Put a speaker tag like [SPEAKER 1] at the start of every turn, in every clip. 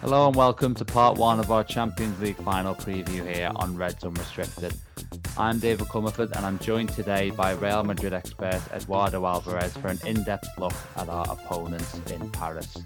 [SPEAKER 1] Hello and welcome to part one of our Champions League final preview here on Reds Unrestricted. I'm David Comerford and I'm joined today by Real Madrid expert Eduardo Alvarez for an in depth look at our opponents in Paris.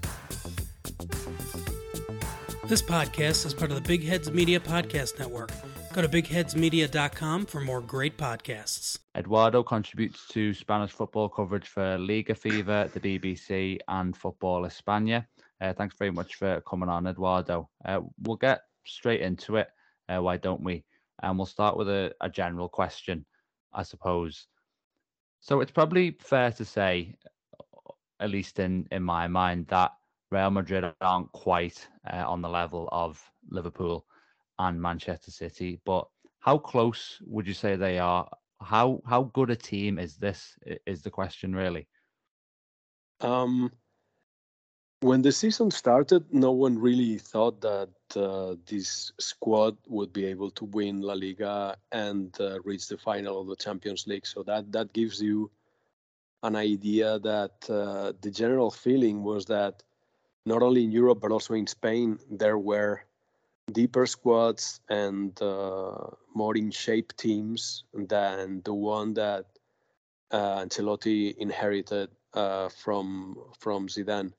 [SPEAKER 2] This podcast is part of the Big Heads Media Podcast Network. Go to bigheadsmedia.com for more great podcasts.
[SPEAKER 1] Eduardo contributes to Spanish football coverage for Liga Fever, the BBC, and Football España. Uh, thanks very much for coming on, Eduardo. Uh, we'll get straight into it. Uh, why don't we? And we'll start with a, a general question, I suppose. So it's probably fair to say, at least in, in my mind, that Real Madrid aren't quite uh, on the level of Liverpool and Manchester City. But how close would you say they are? How how good a team is this? Is the question really?
[SPEAKER 3] Um, when the season started, no one really thought that uh, this squad would be able to win La Liga and uh, reach the final of the Champions League. So that that gives you an idea that uh, the general feeling was that not only in Europe but also in Spain there were deeper squads and uh, more in shape teams than the one that uh, Ancelotti inherited uh, from from Zidane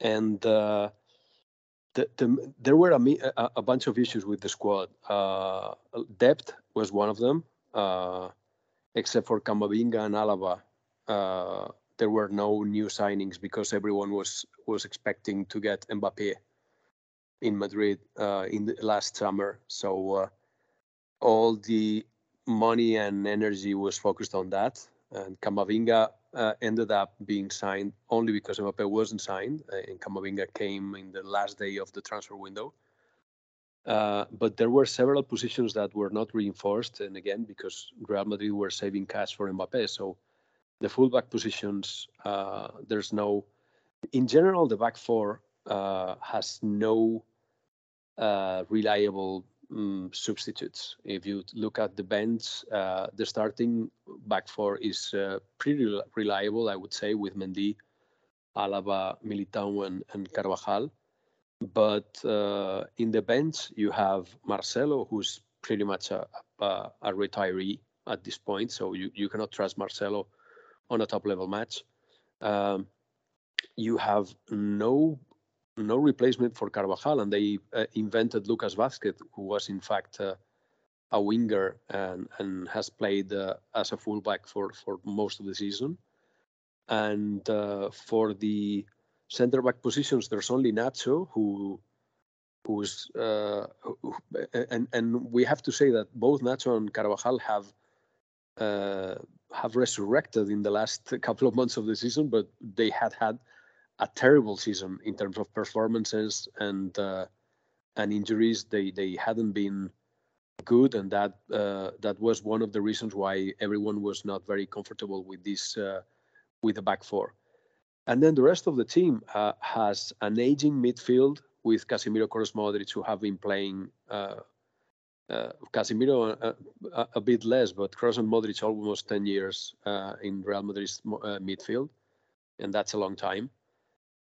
[SPEAKER 3] and uh, the, the, there were a, a, bunch of issues with the squad. Uh, depth was one of them, uh, except for Camavinga and Alaba. Uh, there were no new signings because everyone was was expecting to get Mbappe in Madrid uh, in the last summer. So uh, all the money and energy was focused on that. And Camavinga uh, ended up being signed only because Mbappe wasn't signed, uh, and Camavinga came in the last day of the transfer window. Uh, but there were several positions that were not reinforced, and again because Real Madrid were saving cash for Mbappe. So the fullback positions, uh, there's no. In general, the back four uh, has no uh, reliable um, substitutes. If you look at the bench, uh, the starting back four is uh, pretty reliable, I would say, with Mendy, Alaba, Militao, and, and Carvajal. But uh, in the bench, you have Marcelo, who's pretty much a, a, a, retiree at this point. So you, you cannot trust Marcelo on a top level match. Um, you have no no replacement for Carvajal, and they uh, invented Lucas Vázquez, who was in fact uh, a winger and, and has played uh, as a fullback for, for most of the season. And uh, for the center back positions, there's only Nacho, who who's uh, who, and and we have to say that both Nacho and Carvajal have uh, have resurrected in the last couple of months of the season, but they had had a terrible season in terms of performances and uh, and injuries. They they hadn't been good, and that uh, that was one of the reasons why everyone was not very comfortable with this uh, with the back four. And then the rest of the team uh, has an aging midfield with Casemiro, Kroos, Modric, who have been playing. Uh, uh, Casemiro a, a, bit less, but Kroos and Modric almost 10 years in Real Madrid's midfield, and that's a long time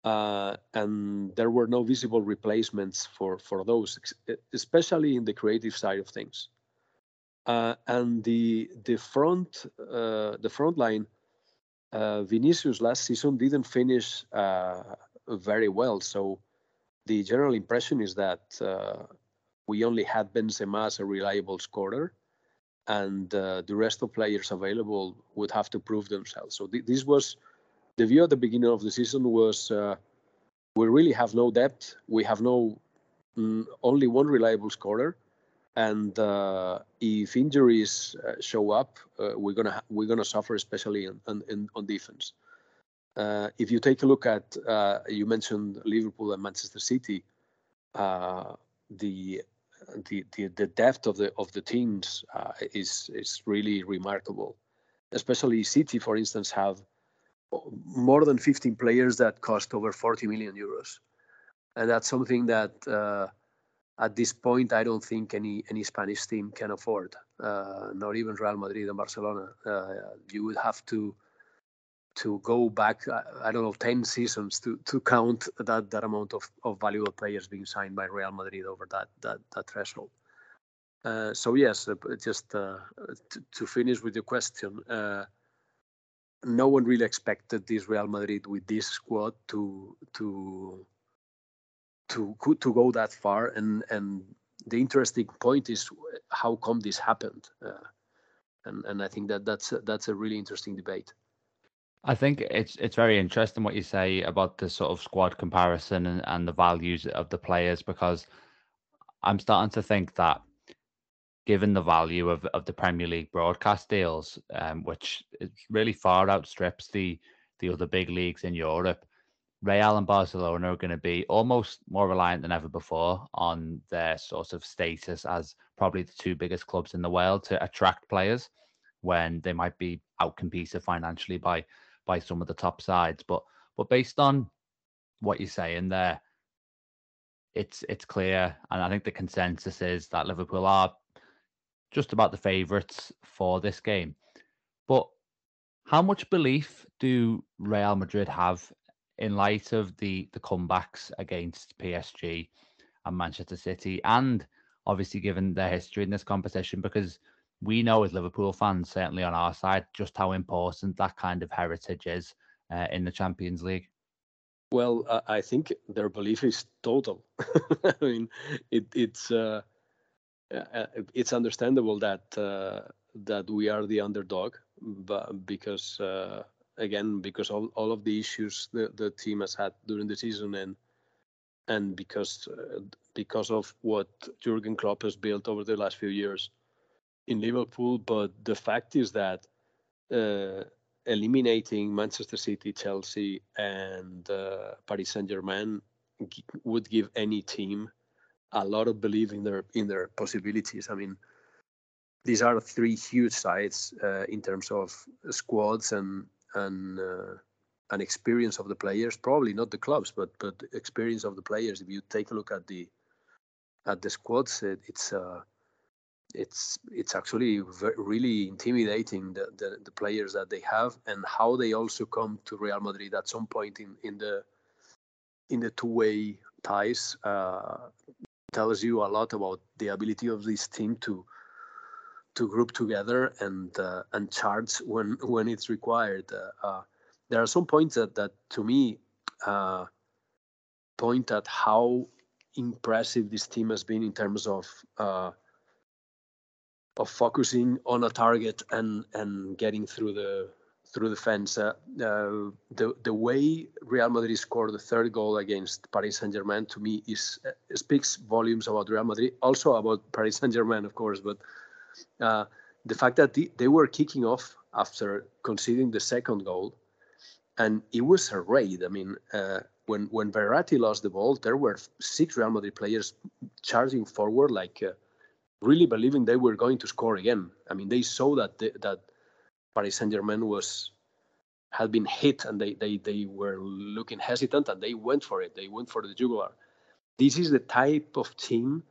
[SPEAKER 3] uh, and there were no visible replacements for for those, especially in the creative side of things. Uh, and the the front uh, the front line, uh, Vinicius last season didn't finish uh, very well. So the general impression is that uh, we only had Benzema as a reliable scorer, and the rest of players available would have to prove themselves. So th- this was the view at the beginning of the season was uh, we really have no depth. We have no mm, only one reliable scorer, and uh, if injuries uh, show up, uh, we're gonna ha- we're gonna suffer, especially on defense. Uh, if you take a look at uh, you mentioned Liverpool and Manchester City, the the, the, the depth of the of the teams is is really remarkable. Especially City, for instance, have more than 15 players that cost over 40 million euros, and that's something that uh, at this point I don't think any any Spanish team can afford. Uh, not even Real Madrid and Barcelona. Uh, you would have to to go back I don't know 10 seasons to to count that that amount of, of valuable players being signed by Real Madrid over that that that threshold. Uh, so yes, uh, just uh, to, to, finish with your question, uh, no one really expected this Real Madrid with this squad to to to to go that far, and and the interesting point is how come this happened, uh, and and I think that that's that's a really interesting debate.
[SPEAKER 1] I think it's it's very interesting what you say about the sort of squad comparison and, and the values of the players because I'm starting to think that given the value of, of the Premier League broadcast deals, um, which really far outstrips the the other big leagues in Europe, Real and Barcelona are going to be almost more reliant than ever before on their sort of status as probably the two biggest clubs in the world to attract players when they might be outcompeted financially by by some of the top sides. But but based on what you're saying there, it's it's clear, and I think the consensus is that Liverpool are just about the favourites for this game. But how much belief do Real Madrid have in light of the the comebacks against PSG and Manchester City, and obviously given their history in this competition? Because we know as Liverpool fans, certainly on our side, just how important that kind of heritage is uh, in the Champions League.
[SPEAKER 3] Well, I think their belief is total. I mean, it, it's uh, it's understandable that uh, that we are the underdog, but because uh, again, because all, all of the issues the, the team has had during the season and and because because of what Jurgen Klopp has built over the last few years in Liverpool, but the fact is that uh, eliminating Manchester City, Chelsea, and uh, Paris Saint Germain g- would give any team a lot of belief in their in their possibilities. I mean, these are three huge sides uh, in terms of squads and and uh, and experience of the players. Probably not the clubs, but but experience of the players. If you take a look at the at the squads, it, it's uh, it's it's actually really intimidating the, the, the players that they have and how they also come to Real Madrid at some point in in the in the two way ties uh, tells you a lot about the ability of this team to to group together and uh, and charge when when it's required. Uh, uh there are some points that that to me uh, point at how impressive this team has been in terms of uh, of focusing on a target and and getting through the through the fence. Uh, uh, the the way Real Madrid scored the third goal against Paris Saint Germain to me is uh, speaks volumes about Real Madrid, also about Paris Saint Germain, of course. But uh, the fact that the, they were kicking off after conceding the second goal, and it was a raid. I mean. Uh, when when Verratti lost the ball, there were six Real Madrid players charging forward like uh, really believing they were going to score again. I mean, they saw that that Paris Saint Germain was had been hit and they, they they were looking hesitant and they went for it. They went for the jugular. This is the type of team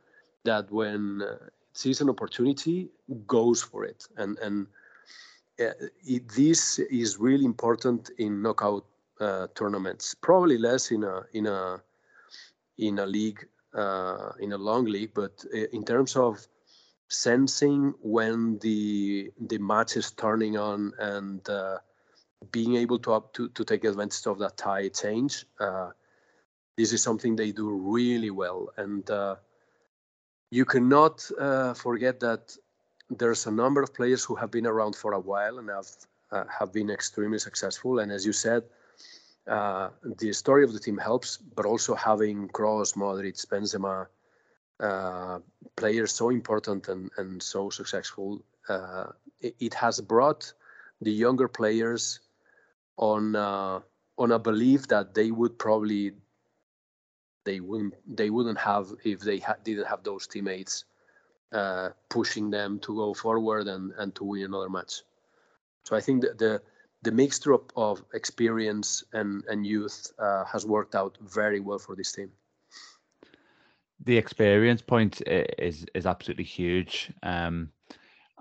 [SPEAKER 3] that when uh, sees an opportunity goes for it and and uh, it, this is really important in knockout uh, tournaments. Probably less in a in a in a league uh, in a long league, but uh, in terms of sensing when the the match is turning on and uh, being able to, up, to to take advantage of that tide change. Uh, this is something they do really well, and uh, you cannot uh, forget that there's a number of players who have been around for a while and have uh, have been extremely successful. And as you said, uh, the story of the team helps, but also having Kroos, Modric, Benzema, uh, players so important and, and so successful, uh, it, it, has brought the younger players on uh, on a belief that they would probably they wouldn't they wouldn't have if they ha- didn't have those teammates uh, pushing them to go forward and, and to win another match. So I think that the the mixture of, of experience and and youth uh, has worked out very well for this team
[SPEAKER 1] the experience point is is absolutely huge. Um,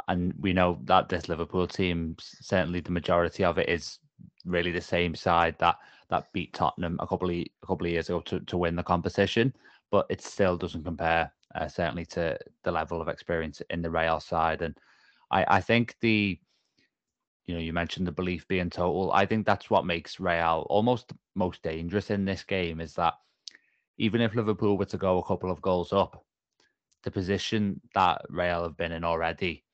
[SPEAKER 1] and we know that this Liverpool team, certainly the majority of it is really the same side that that beat Tottenham a couple of a couple of years ago to, to win the competition, but it still doesn't compare uh, certainly to the level of experience in the Real side. And I, I think the you know you mentioned the belief being total. I think that's what makes Real almost most dangerous in this game is that even if Liverpool were to go a couple of goals up, the position that Real have been in already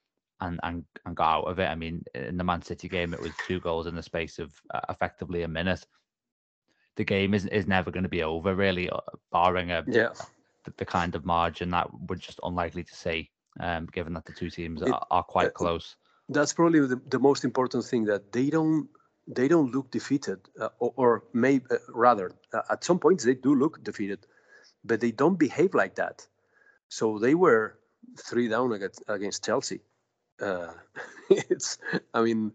[SPEAKER 1] and and and got out of it. I mean, in the Man City game, it was two goals in the space of uh, effectively a minute. The game is is never going to be over, really, uh, barring a
[SPEAKER 3] yeah
[SPEAKER 1] the, the, kind of margin that we're just unlikely to see, um, given that the two teams it, are, are, quite close.
[SPEAKER 3] That's probably the, the most important thing that they don't they don't look defeated, uh, or, or maybe uh, rather uh, at some points they do look defeated, but they don't behave like that. So they were three down against, against Chelsea. Uh, it's, I mean,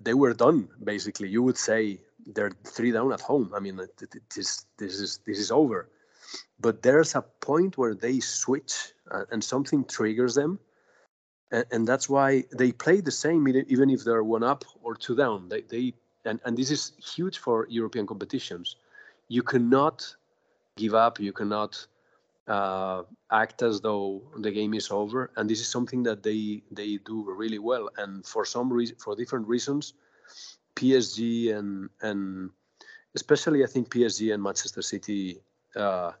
[SPEAKER 3] they were done basically. You would say they're three down at home. I mean, this this is this is over. But there's a point where they switch uh, and something triggers them, and, and, that's why they play the same even if they're one up or two down. They they and, and this is huge for European competitions. You cannot give up. You cannot uh, act as though the game is over, and this is something that they they do really well. And for some reason, for different reasons, PSG and and especially I think PSG and Manchester City uh,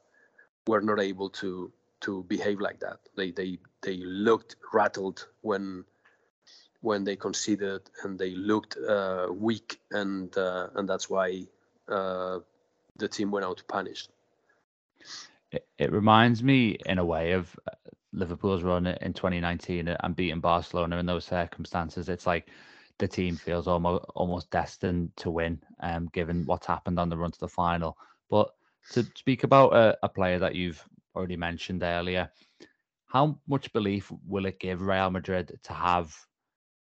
[SPEAKER 3] were not able to to behave like that. They they they looked rattled when when they conceded, and they looked uh, weak, and uh, and that's why uh, the team went out punished
[SPEAKER 1] it, it reminds me in a way of uh, Liverpool's run in 2019 and beating Barcelona in those circumstances. It's like the team feels almost almost destined to win, um, given what's happened on the run to the final. But to speak about a, a player that you've already mentioned earlier, how much belief will it give Real Madrid to have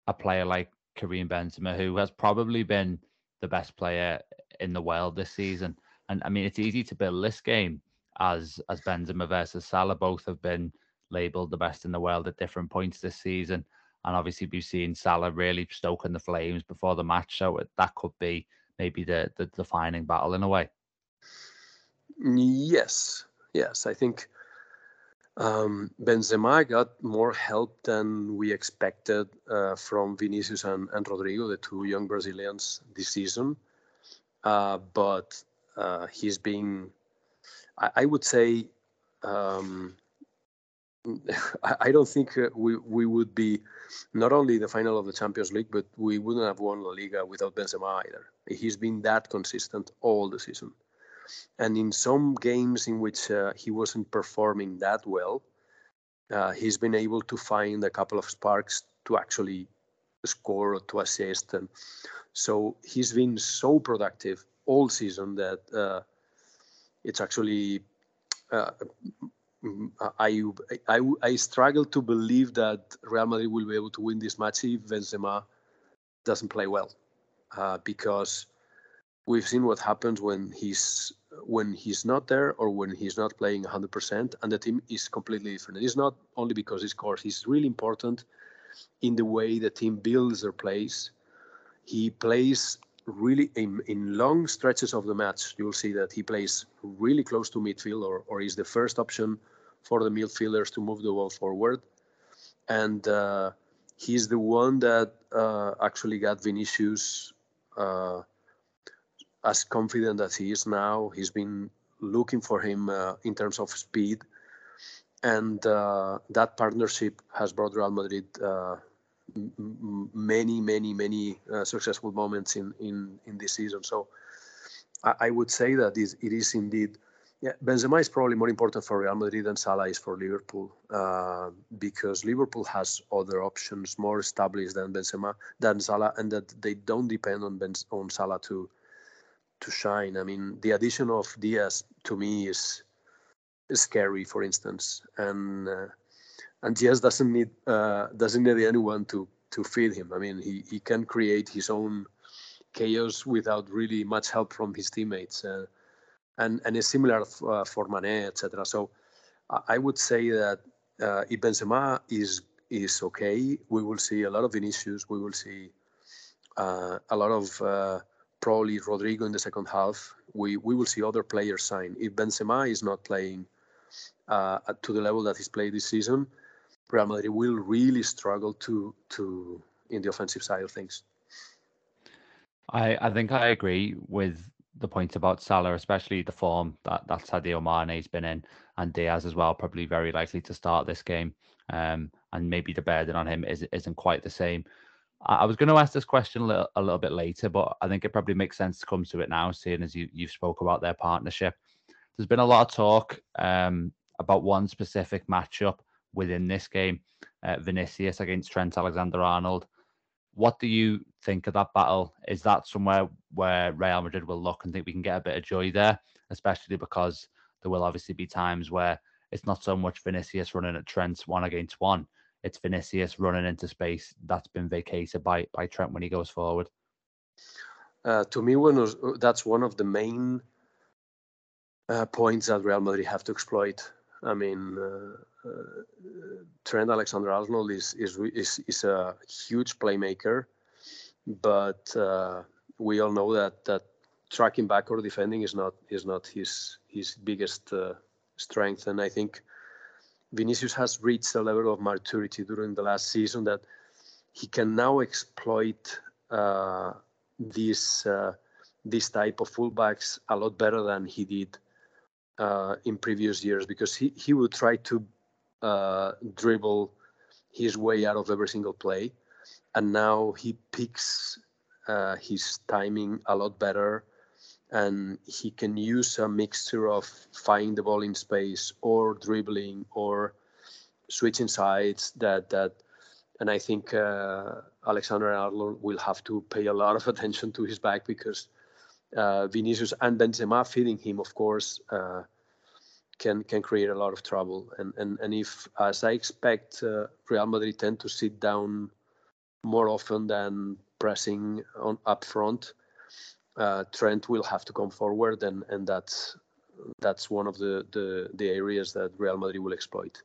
[SPEAKER 1] a player like Karim Benzema, who has probably been the best player in the world this season? And I mean, it's easy to build this game as as Benzema versus Salah both have been labelled the best in the world at different points this season. And obviously, we've seen Salah really stoking the flames before the match, so that could be maybe the the defining battle in a way.
[SPEAKER 3] Yes, yes, I think um, Benzema got more help than we expected uh, from Vinicius and, and Rodrygo, the two young Brazilians this season. Uh, but uh, he's being I, I would say um, I, don't think uh, we we would be not only the final of the Champions League, but we wouldn't have won La Liga without Benzema either. He's been that consistent all the season, and in some games in which uh, he wasn't performing that well, uh, he's been able to find a couple of sparks to actually score or to assist, and so he's been so productive all season that uh, it's actually uh, I, I I struggle to believe that Real Madrid will be able to win this match if Benzema doesn't play well, uh, because we've seen what happens when he's when he's not there or when he's not playing 100%, and the team is completely different. It's not only because he scores; he's really important in the way the team builds their plays. He plays really in, in long stretches of the match, you'll see that he plays really close to midfield or, or is the first option for the midfielders to move the ball forward. And uh, he's the one that uh, actually got Vinicius uh, as confident as he is now. He's been looking for him uh, in terms of speed. And uh, that partnership has brought Real Madrid uh, many, many, many uh, successful moments in, in, in this season. So I, I would say that it is indeed, yeah, Benzema is probably more important for Real Madrid than Salah is for Liverpool uh, because Liverpool has other options more established than Benzema, than Salah, and that they don't depend on on Salah to to shine. I mean, the addition of Diaz to me is, is scary, for instance, and uh, and Diaz doesn't need uh, doesn't need anyone to to feed him. I mean, he he can create his own chaos without really much help from his teammates, uh, and and it's similar uh, for Mane, etc. So I would say that uh, if Benzema is is okay, we will see a lot of Vinicius. We will see uh, a lot of uh, probably Rodrygo in the second half. We we will see other players sign. If Benzema is not playing uh, to the level that he's played this season, Real Madrid will really struggle to to in the offensive side of things.
[SPEAKER 1] I, I think I agree with the point about Salah, especially the form that, that Sadio Mane's been in, and Diaz as well, probably very likely to start this game. Um, and maybe the burden on him is, isn't quite the same. I, was going to ask this question a little, a little bit later, but I think it probably makes sense to come to it now, seeing as you, you've spoke about their partnership. There's been a lot of talk um, about one specific matchup within this game, uh, Vinicius against Trent Alexander-Arnold. What do you think of that battle? Is that somewhere where Real Madrid will look and think we can get a bit of joy there, especially because there will obviously be times where it's not so much Vinicius running at Trent one against one. It's Vinicius running into space that's been vacated by by Trent when he goes forward.
[SPEAKER 3] Uh, to me, was, that's one of the main uh, points that Real Madrid have to exploit. I mean, uh, uh Trent Alexander-Arnold is, is is is a huge playmaker, but uh, we all know that that tracking back or defending is not is not his his biggest uh, strength. And I think Vinicius has reached a level of maturity during the last season that he can now exploit uh, this uh, this type of fullbacks a lot better than he did uh, in previous years because he, he would try to uh, dribble his way out of every single play. And now he picks uh, his timing a lot better and he can use a mixture of finding the ball in space or dribbling or switching sides that that and I think uh, Alexander Arnold will have to pay a lot of attention to his back because uh, Vinicius and Benzema feeding him, of course, uh, can can create a lot of trouble. And and and if, as I expect, uh, Real Madrid tend to sit down more often than pressing on up front, uh, Trent will have to come forward, and and that's that's one of the the the areas that Real Madrid will exploit.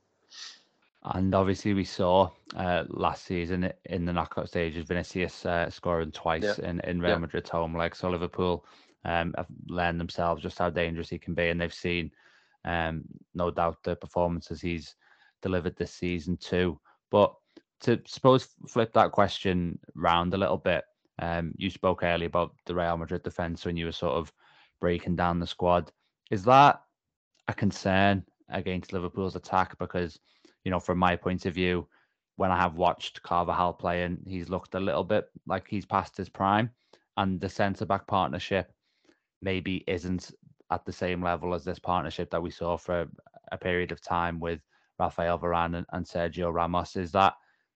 [SPEAKER 1] And obviously, we saw uh, last season in the knockout stages Vinicius uh, scoring twice yeah. in, in Real yeah. Madrid's home leg. So Liverpool um, have learned themselves just how dangerous he can be, and they've seen, um, no doubt, the performances he's delivered this season too. But to suppose flip that question round a little bit, um, you spoke earlier about the Real Madrid defense when you were sort of breaking down the squad. Is that a concern against Liverpool's attack? Because you know, from my point of view, when I have watched Carvajal playing, he's looked a little bit like he's past his prime, and the centre back partnership maybe isn't at the same level as this partnership that we saw for a period of time with Rafael Varane and, and Sergio Ramos. Is that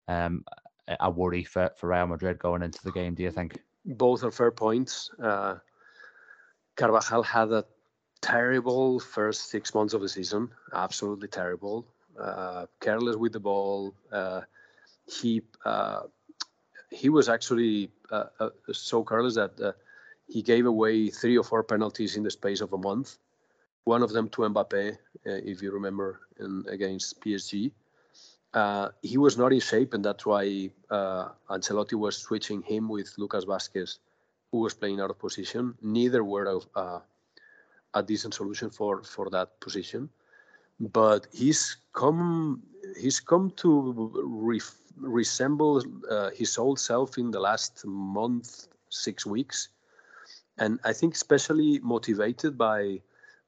[SPEAKER 1] um, a worry for, for Real Madrid going into the game? Do you think?
[SPEAKER 3] Both are fair points. Uh, Carvajal had a terrible first six months of the season, absolutely terrible uh, careless with the ball. Uh, he uh, he was actually uh, uh, so careless that he gave away three or four penalties in the space of a month. One of them to Mbappe, if you remember, in, against PSG. He was not in shape, and that's why Ancelotti was switching him with Lucas Vázquez, who was playing out of position. Neither were of, a decent solution for for that position. But he's come he's come to re- resemble uh, his old self in the last month six weeks. And i think especially motivated by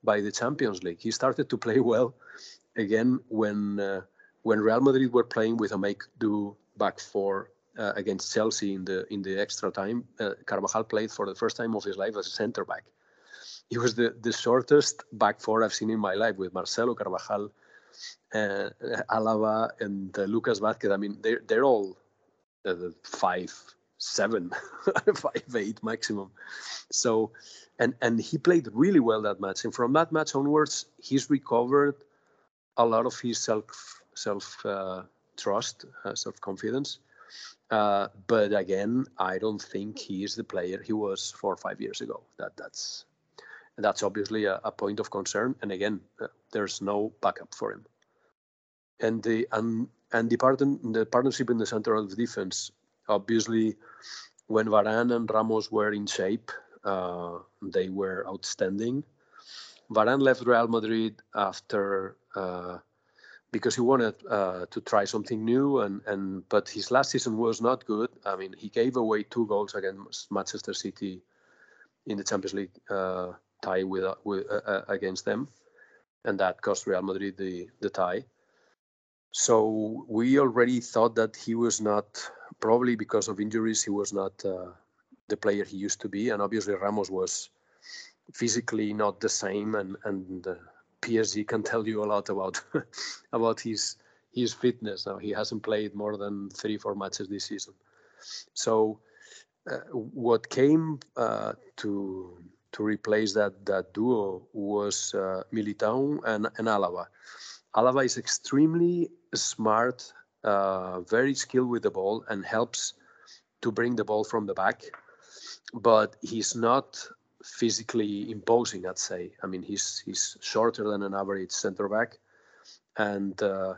[SPEAKER 3] by the champions league. He started to play well again when uh, when real madrid were playing with a make do back four uh, against chelsea in the in the extra time uh, carvajal played for the first time of his life as a center back he was the, the shortest back four I've seen in my life with Marcelo Carvajal, uh, Alaba, and uh, Lucas Vázquez. I mean, they're, they're all uh, five, seven, five, eight maximum. So, and, and he played really well that match. And from that match onwards, he's recovered a lot of his self self uh, trust, uh, self confidence. But again, I don't think he is the player he was four or five years ago. That that's that's obviously a, a, point of concern. And again, uh, there's no backup for him. And the and and the partner the partnership in the center of defense, obviously, when Varane and Ramos were in shape, uh, they were outstanding. Varane left Real Madrid after uh, because he wanted uh, to try something new, and and but his last season was not good. I mean, he gave away two goals against Manchester City in the Champions League uh, tie with, uh, with uh, against them, and that cost Real Madrid the the tie. So we already thought that he was not probably because of injuries he was not the player he used to be, and obviously Ramos was physically not the same, and and uh, PSG can tell you a lot about about his his fitness. Now he hasn't played more than three four matches this season, so uh, what came uh, to to replace that that duo was uh, Militao and, and Alaba. Alaba is extremely smart, uh, very skilled with the ball, and helps to bring the ball from the back but he's not physically imposing. I'd say. I mean, he's he's shorter than an average center back, and uh,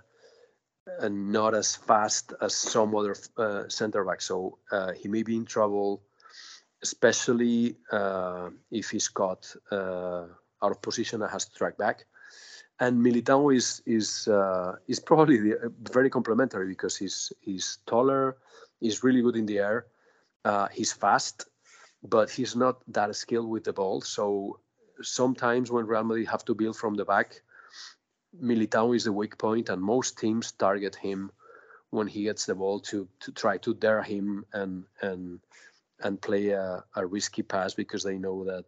[SPEAKER 3] and not as fast as some other uh, center backs. So uh, he may be in trouble, especially uh, if he's caught uh, out of position and has to track back. And Militao is is uh, is probably the, very complementary because he's he's taller, he's really good in the air, he's fast, but he's not that skilled with the ball. So sometimes when Real Madrid have to build from the back, Militao is the weak point, and most teams target him when he gets the ball to to try to dare him and and and play a, a risky pass because they know that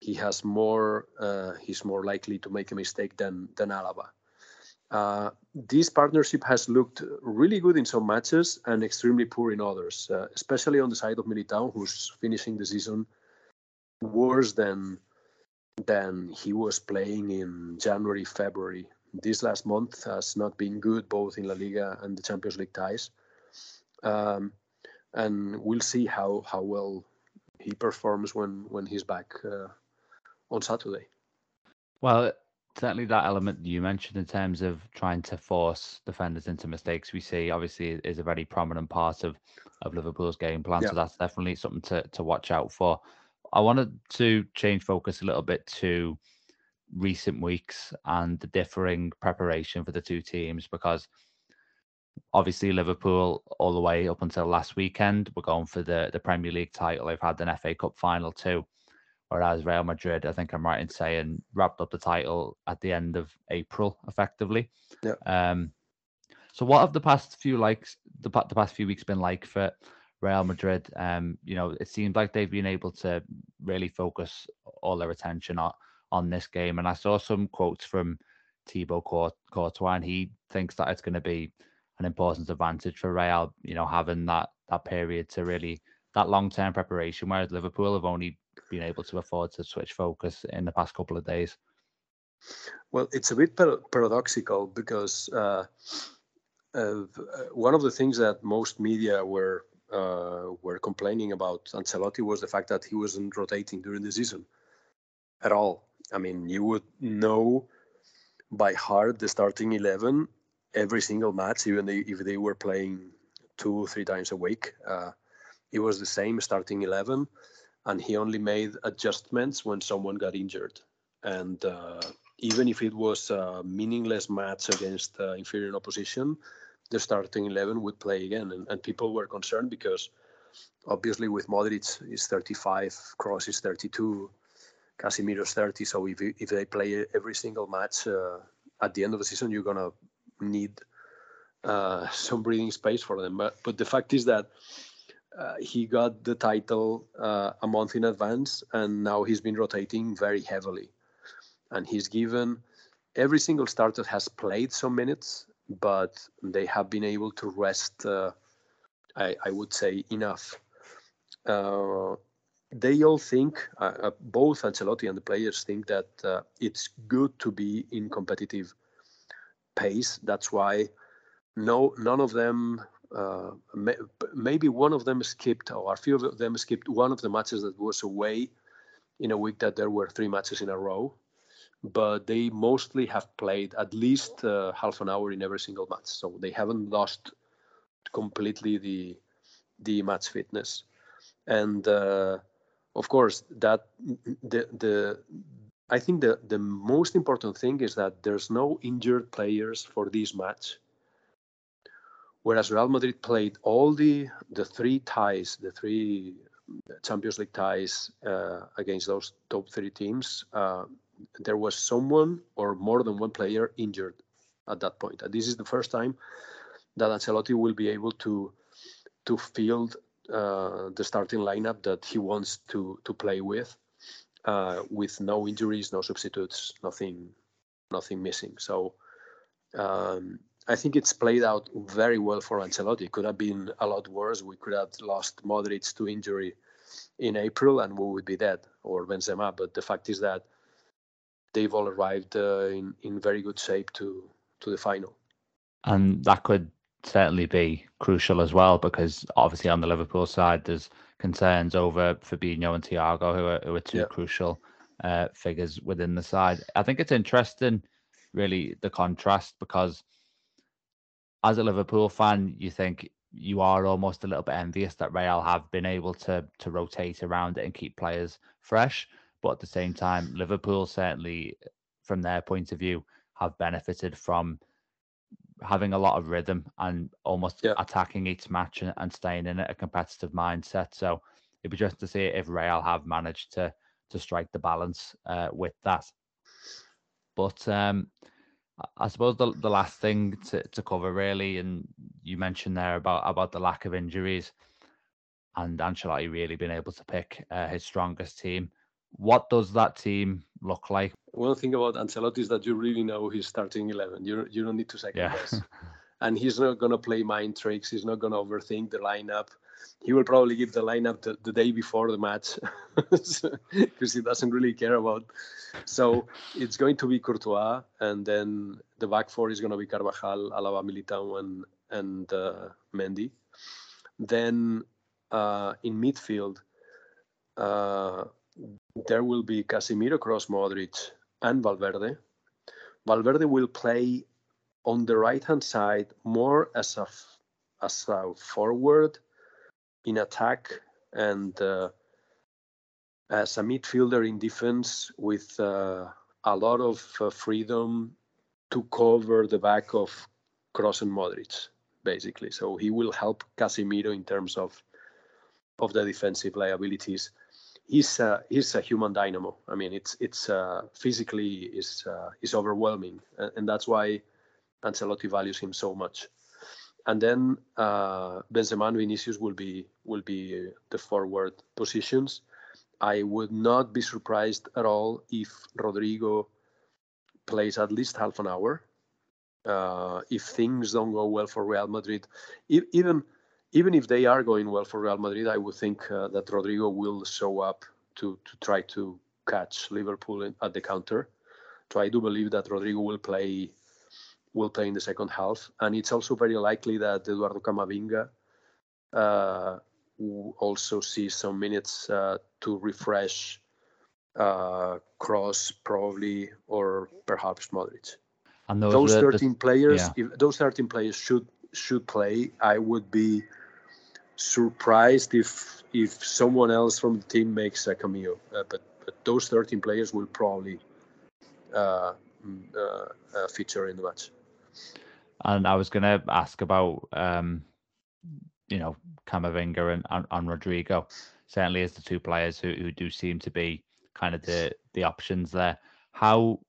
[SPEAKER 3] he has more uh, he's more likely to make a mistake than than Alaba. Uh, this partnership has looked really good in some matches and extremely poor in others, uh, especially on the side of Militao, who's finishing the season worse than than he was playing in January, February. This last month has not been good, both in La Liga and the Champions League ties. Um, and we'll see how how well he performs when when he's back uh, on Saturday.
[SPEAKER 1] Well, certainly that element you mentioned in terms of trying to force defenders into mistakes we see obviously is a very prominent part of of Liverpool's game plan. Yeah. So that's definitely something to to watch out for. I wanted to change focus a little bit to recent weeks and the differing preparation for the two teams because obviously Liverpool all the way up until last weekend we're going for the the Premier League title. They've had an FA Cup final too whereas Real Madrid, I think I'm right in saying, wrapped up the title at the end of April, effectively.
[SPEAKER 3] Yeah.
[SPEAKER 1] Um, so what have the past few likes the the past few weeks been like for Real Madrid? Um, you know, it seems like they've been able to really focus all their attention on on this game, and I saw some quotes from Thibaut Courtois, and he thinks that it's going to be an important advantage for Real, you know, having that that period to really that long term preparation, whereas Liverpool have only been able to afford to switch focus in the past couple of days?
[SPEAKER 3] Well, it's a bit par- paradoxical because uh, uh, one of the things that most media were uh, were complaining about Ancelotti was the fact that he wasn't rotating during the season at all. I mean, you would know by heart the starting eleven every single match, even if they were playing two, three times a week. Uh, it was the same starting eleven and he only made adjustments when someone got injured. And uh, even if it was a meaningless match against uh, inferior opposition, the starting 11 would play again. And, and people were concerned because obviously with Modric is 35, Kroos is 32, Casemiro's 30. So if, if they play every single match uh, at the end of the season, you're going to need uh, some breathing space for them. But, but the fact is that uh, he got the title uh, a month in advance, and now he's been rotating very heavily. And he's given every single starter has played some minutes, but they have been able to rest. Uh, I, I, would say enough. Uh, they all think, uh, uh, both Ancelotti and the players think that it's good to be in competitive pace. That's why no none of them uh, may, maybe one of them skipped, or a few of them skipped one of the matches that was away in a week that there were three matches in a row. But they mostly have played at least uh, half an hour in every single match, so they haven't lost completely the the match fitness. and uh, of course that the the I think the the most important thing is that there's no injured players for this match. Whereas Real Madrid played all the the three ties, the three Champions League ties uh, against those top three teams, uh, there was someone or more than one player injured at that point. And this is the first time that Ancelotti will be able to to field uh, the starting lineup that he wants to to play with, uh, with no injuries, no substitutes, nothing, nothing missing. So. Um, I think it's played out very well for Ancelotti. It could have been a lot worse. We could have lost Modric to injury in April and we would be dead, or Benzema. But the fact is that they've all arrived uh, in in very good shape to to the final.
[SPEAKER 1] And that could certainly be crucial as well because obviously on the Liverpool side there's concerns over Fabinho and Thiago who are who are two yeah. crucial uh, figures within the side. I think it's interesting, really, the contrast because as a Liverpool fan, you think you are almost a little bit envious that Real have been able to to rotate around it and keep players fresh. But at the same time, Liverpool certainly, from their point of view, have benefited from having a lot of rhythm and almost yeah. attacking each match and, and staying in a competitive mindset. So it'd be just to see if Real have managed to to strike the balance uh, with that. But um, I suppose the the last thing to, to cover really, and you mentioned there about about the lack of injuries, and Ancelotti really being able to pick uh, his strongest team. What does that team look like?
[SPEAKER 3] One thing about Ancelotti is that you really know his starting eleven. You you don't need to second yeah. guess, and he's not gonna play mind tricks. He's not gonna overthink the lineup he will probably give the lineup the, the day before the match because he doesn't really care about. So it's going to be Courtois, and then the back four is going to be Carvajal, Alaba, Militao, and and uh, Mendy. Then uh, in midfield, uh, there will be Casemiro, Kroos, Modric, and Valverde. Valverde will play on the right hand side more as a as a forward in attack and uh, as a midfielder in defense with uh, a lot of uh, freedom to cover the back of Kroos and Modric, basically. So he will help Casemiro in terms of of the defensive liabilities. He's a, he's a human dynamo. I mean, it's it's uh, physically is uh, is overwhelming, and, and that's why Ancelotti values him so much and then uh, Benzema and Vinicius will be will be the forward positions. I would not be surprised at all if Rodrygo plays at least half an hour. Uh, if things don't go well for Real Madrid, even even if they are going well for Real Madrid, I would think uh, that Rodrygo will show up to to try to catch Liverpool at the counter. So I do believe that Rodrygo will play will play in the second half. And it's also very likely that Eduardo Camavinga uh, will also see some minutes uh, to refresh uh, Kroos, probably, or perhaps Modric. And those, those 13 the, players, yeah. if those 13 players should should play, I would be surprised if if someone else from the team makes a cameo. Uh, but but those 13 players will probably uh, mm, uh, feature in the match.
[SPEAKER 1] And I was going to ask about, um, you know, Camavinga and, and, and Rodrygo. Certainly, as the two players who, who do seem to be kind of the the options there. How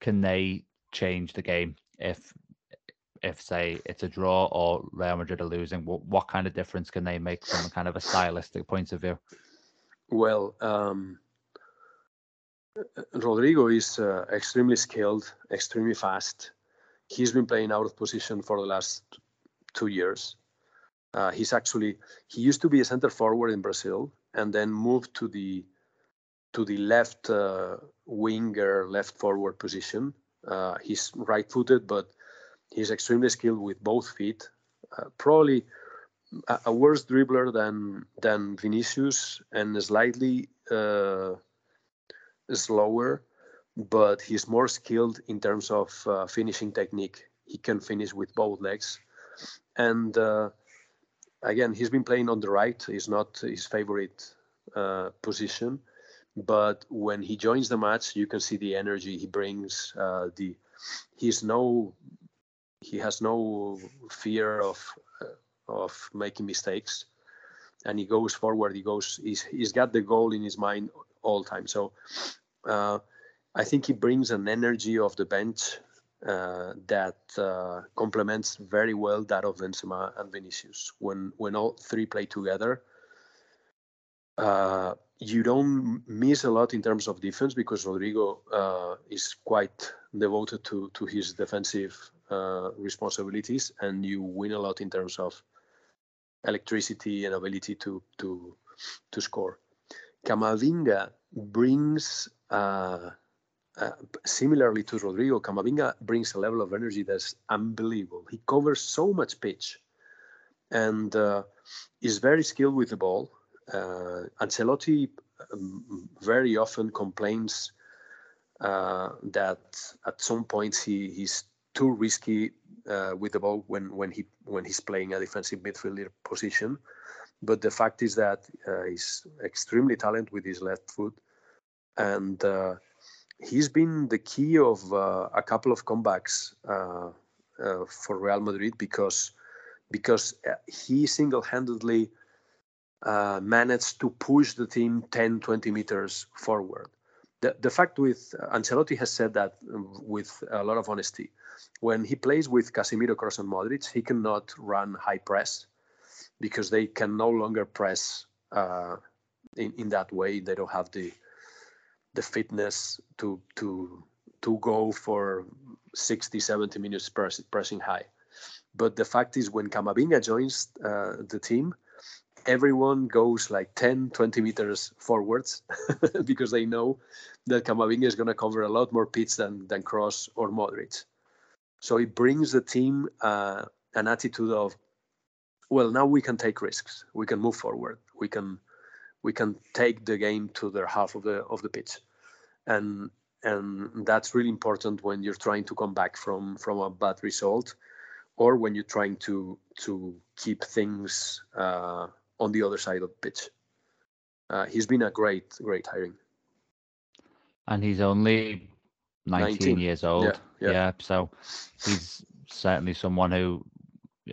[SPEAKER 1] can they change the game if if say it's a draw or Real Madrid are losing? What what kind of difference can they make from a kind of a stylistic point of view?
[SPEAKER 3] Well, um, Rodrygo is uh, extremely skilled, extremely fast he's been playing out of position for the last two years. Uh, he's actually he used to be a center forward in Brazil and then moved to the to the left uh, winger, left forward position. Uh, he's right-footed, but he's extremely skilled with both feet. Uh, probably a, a, worse dribbler than than Vinicius and slightly uh, slower but he's more skilled in terms of uh, finishing technique. He can finish with both legs, and uh, again, he's been playing on the right. Is not his favorite uh, position, but when he joins the match, you can see the energy he brings. Uh, the he's no he has no fear of uh, of making mistakes, and he goes forward. He goes. He's he's got the goal in his mind all time. So. Uh, I think he brings an energy of the bench uh, that uh, complements very well that of Benzema and Vinicius. When when all three play together, uh, you don't miss a lot in terms of defense because Rodrygo uh, is quite devoted to to his defensive uh, responsibilities, and you win a lot in terms of electricity and ability to to to score. Camavinga brings uh, uh, similarly to Rodrygo, Camavinga brings a level of energy that's unbelievable. He covers so much pitch and uh, is very skilled with the ball. Uh, Ancelotti um, very often complains uh, that at some points he, he's too risky uh, with the ball when, when he when he's playing a defensive midfielder position. But the fact is that he's extremely talented with his left foot and he's been the key of uh, a couple of comebacks uh, uh, for Real Madrid because because uh, he single-handedly uh, managed to push the team 10 20 meters forward. The, the fact with uh, Ancelotti has said that um, with a lot of honesty. When he plays with Casemiro Kroos and Modric he cannot run high press because they can no longer press in, in that way. They don't have the the fitness to to to go for 60 70 minutes press, pressing high. But the fact is when Camavinga joins uh, the team everyone goes like 10 20 meters forwards because they know that Camavinga is going to cover a lot more pitch than than Kroos or Modric. So it brings the team uh, an attitude of well now we can take risks. We can move forward. We can we can take the game to their half of the of the pitch, and and that's really important when you're trying to come back from from a bad result, or when you're trying to to keep things uh, on the other side of the pitch. Uh, he's been a great great hiring,
[SPEAKER 1] and he's only 19, 19. years old. Yeah, yeah. yeah, so he's certainly someone who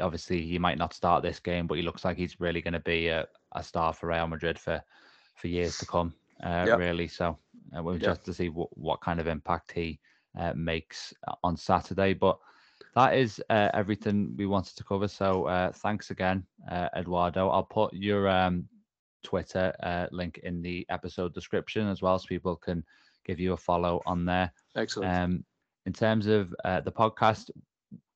[SPEAKER 1] obviously he might not start this game, but he looks like he's really going to be a, a star for Real Madrid for for years to come. Uh, yep. Really, so uh, we'll just to see what, what kind of impact he uh, makes on Saturday. But that is uh, everything we wanted to cover. So uh, thanks again, uh, Eduardo. I'll put your um, Twitter link in the episode description as well, so people can give you a follow on there.
[SPEAKER 3] Excellent.
[SPEAKER 1] Um, in terms of the podcast,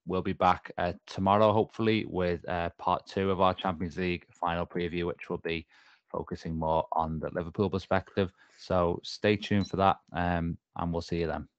[SPEAKER 1] we'll be back uh, tomorrow, hopefully, with uh, part two of our Champions League final preview, which will be focusing more on the Liverpool perspective. So stay tuned for that, um, and we'll see you then.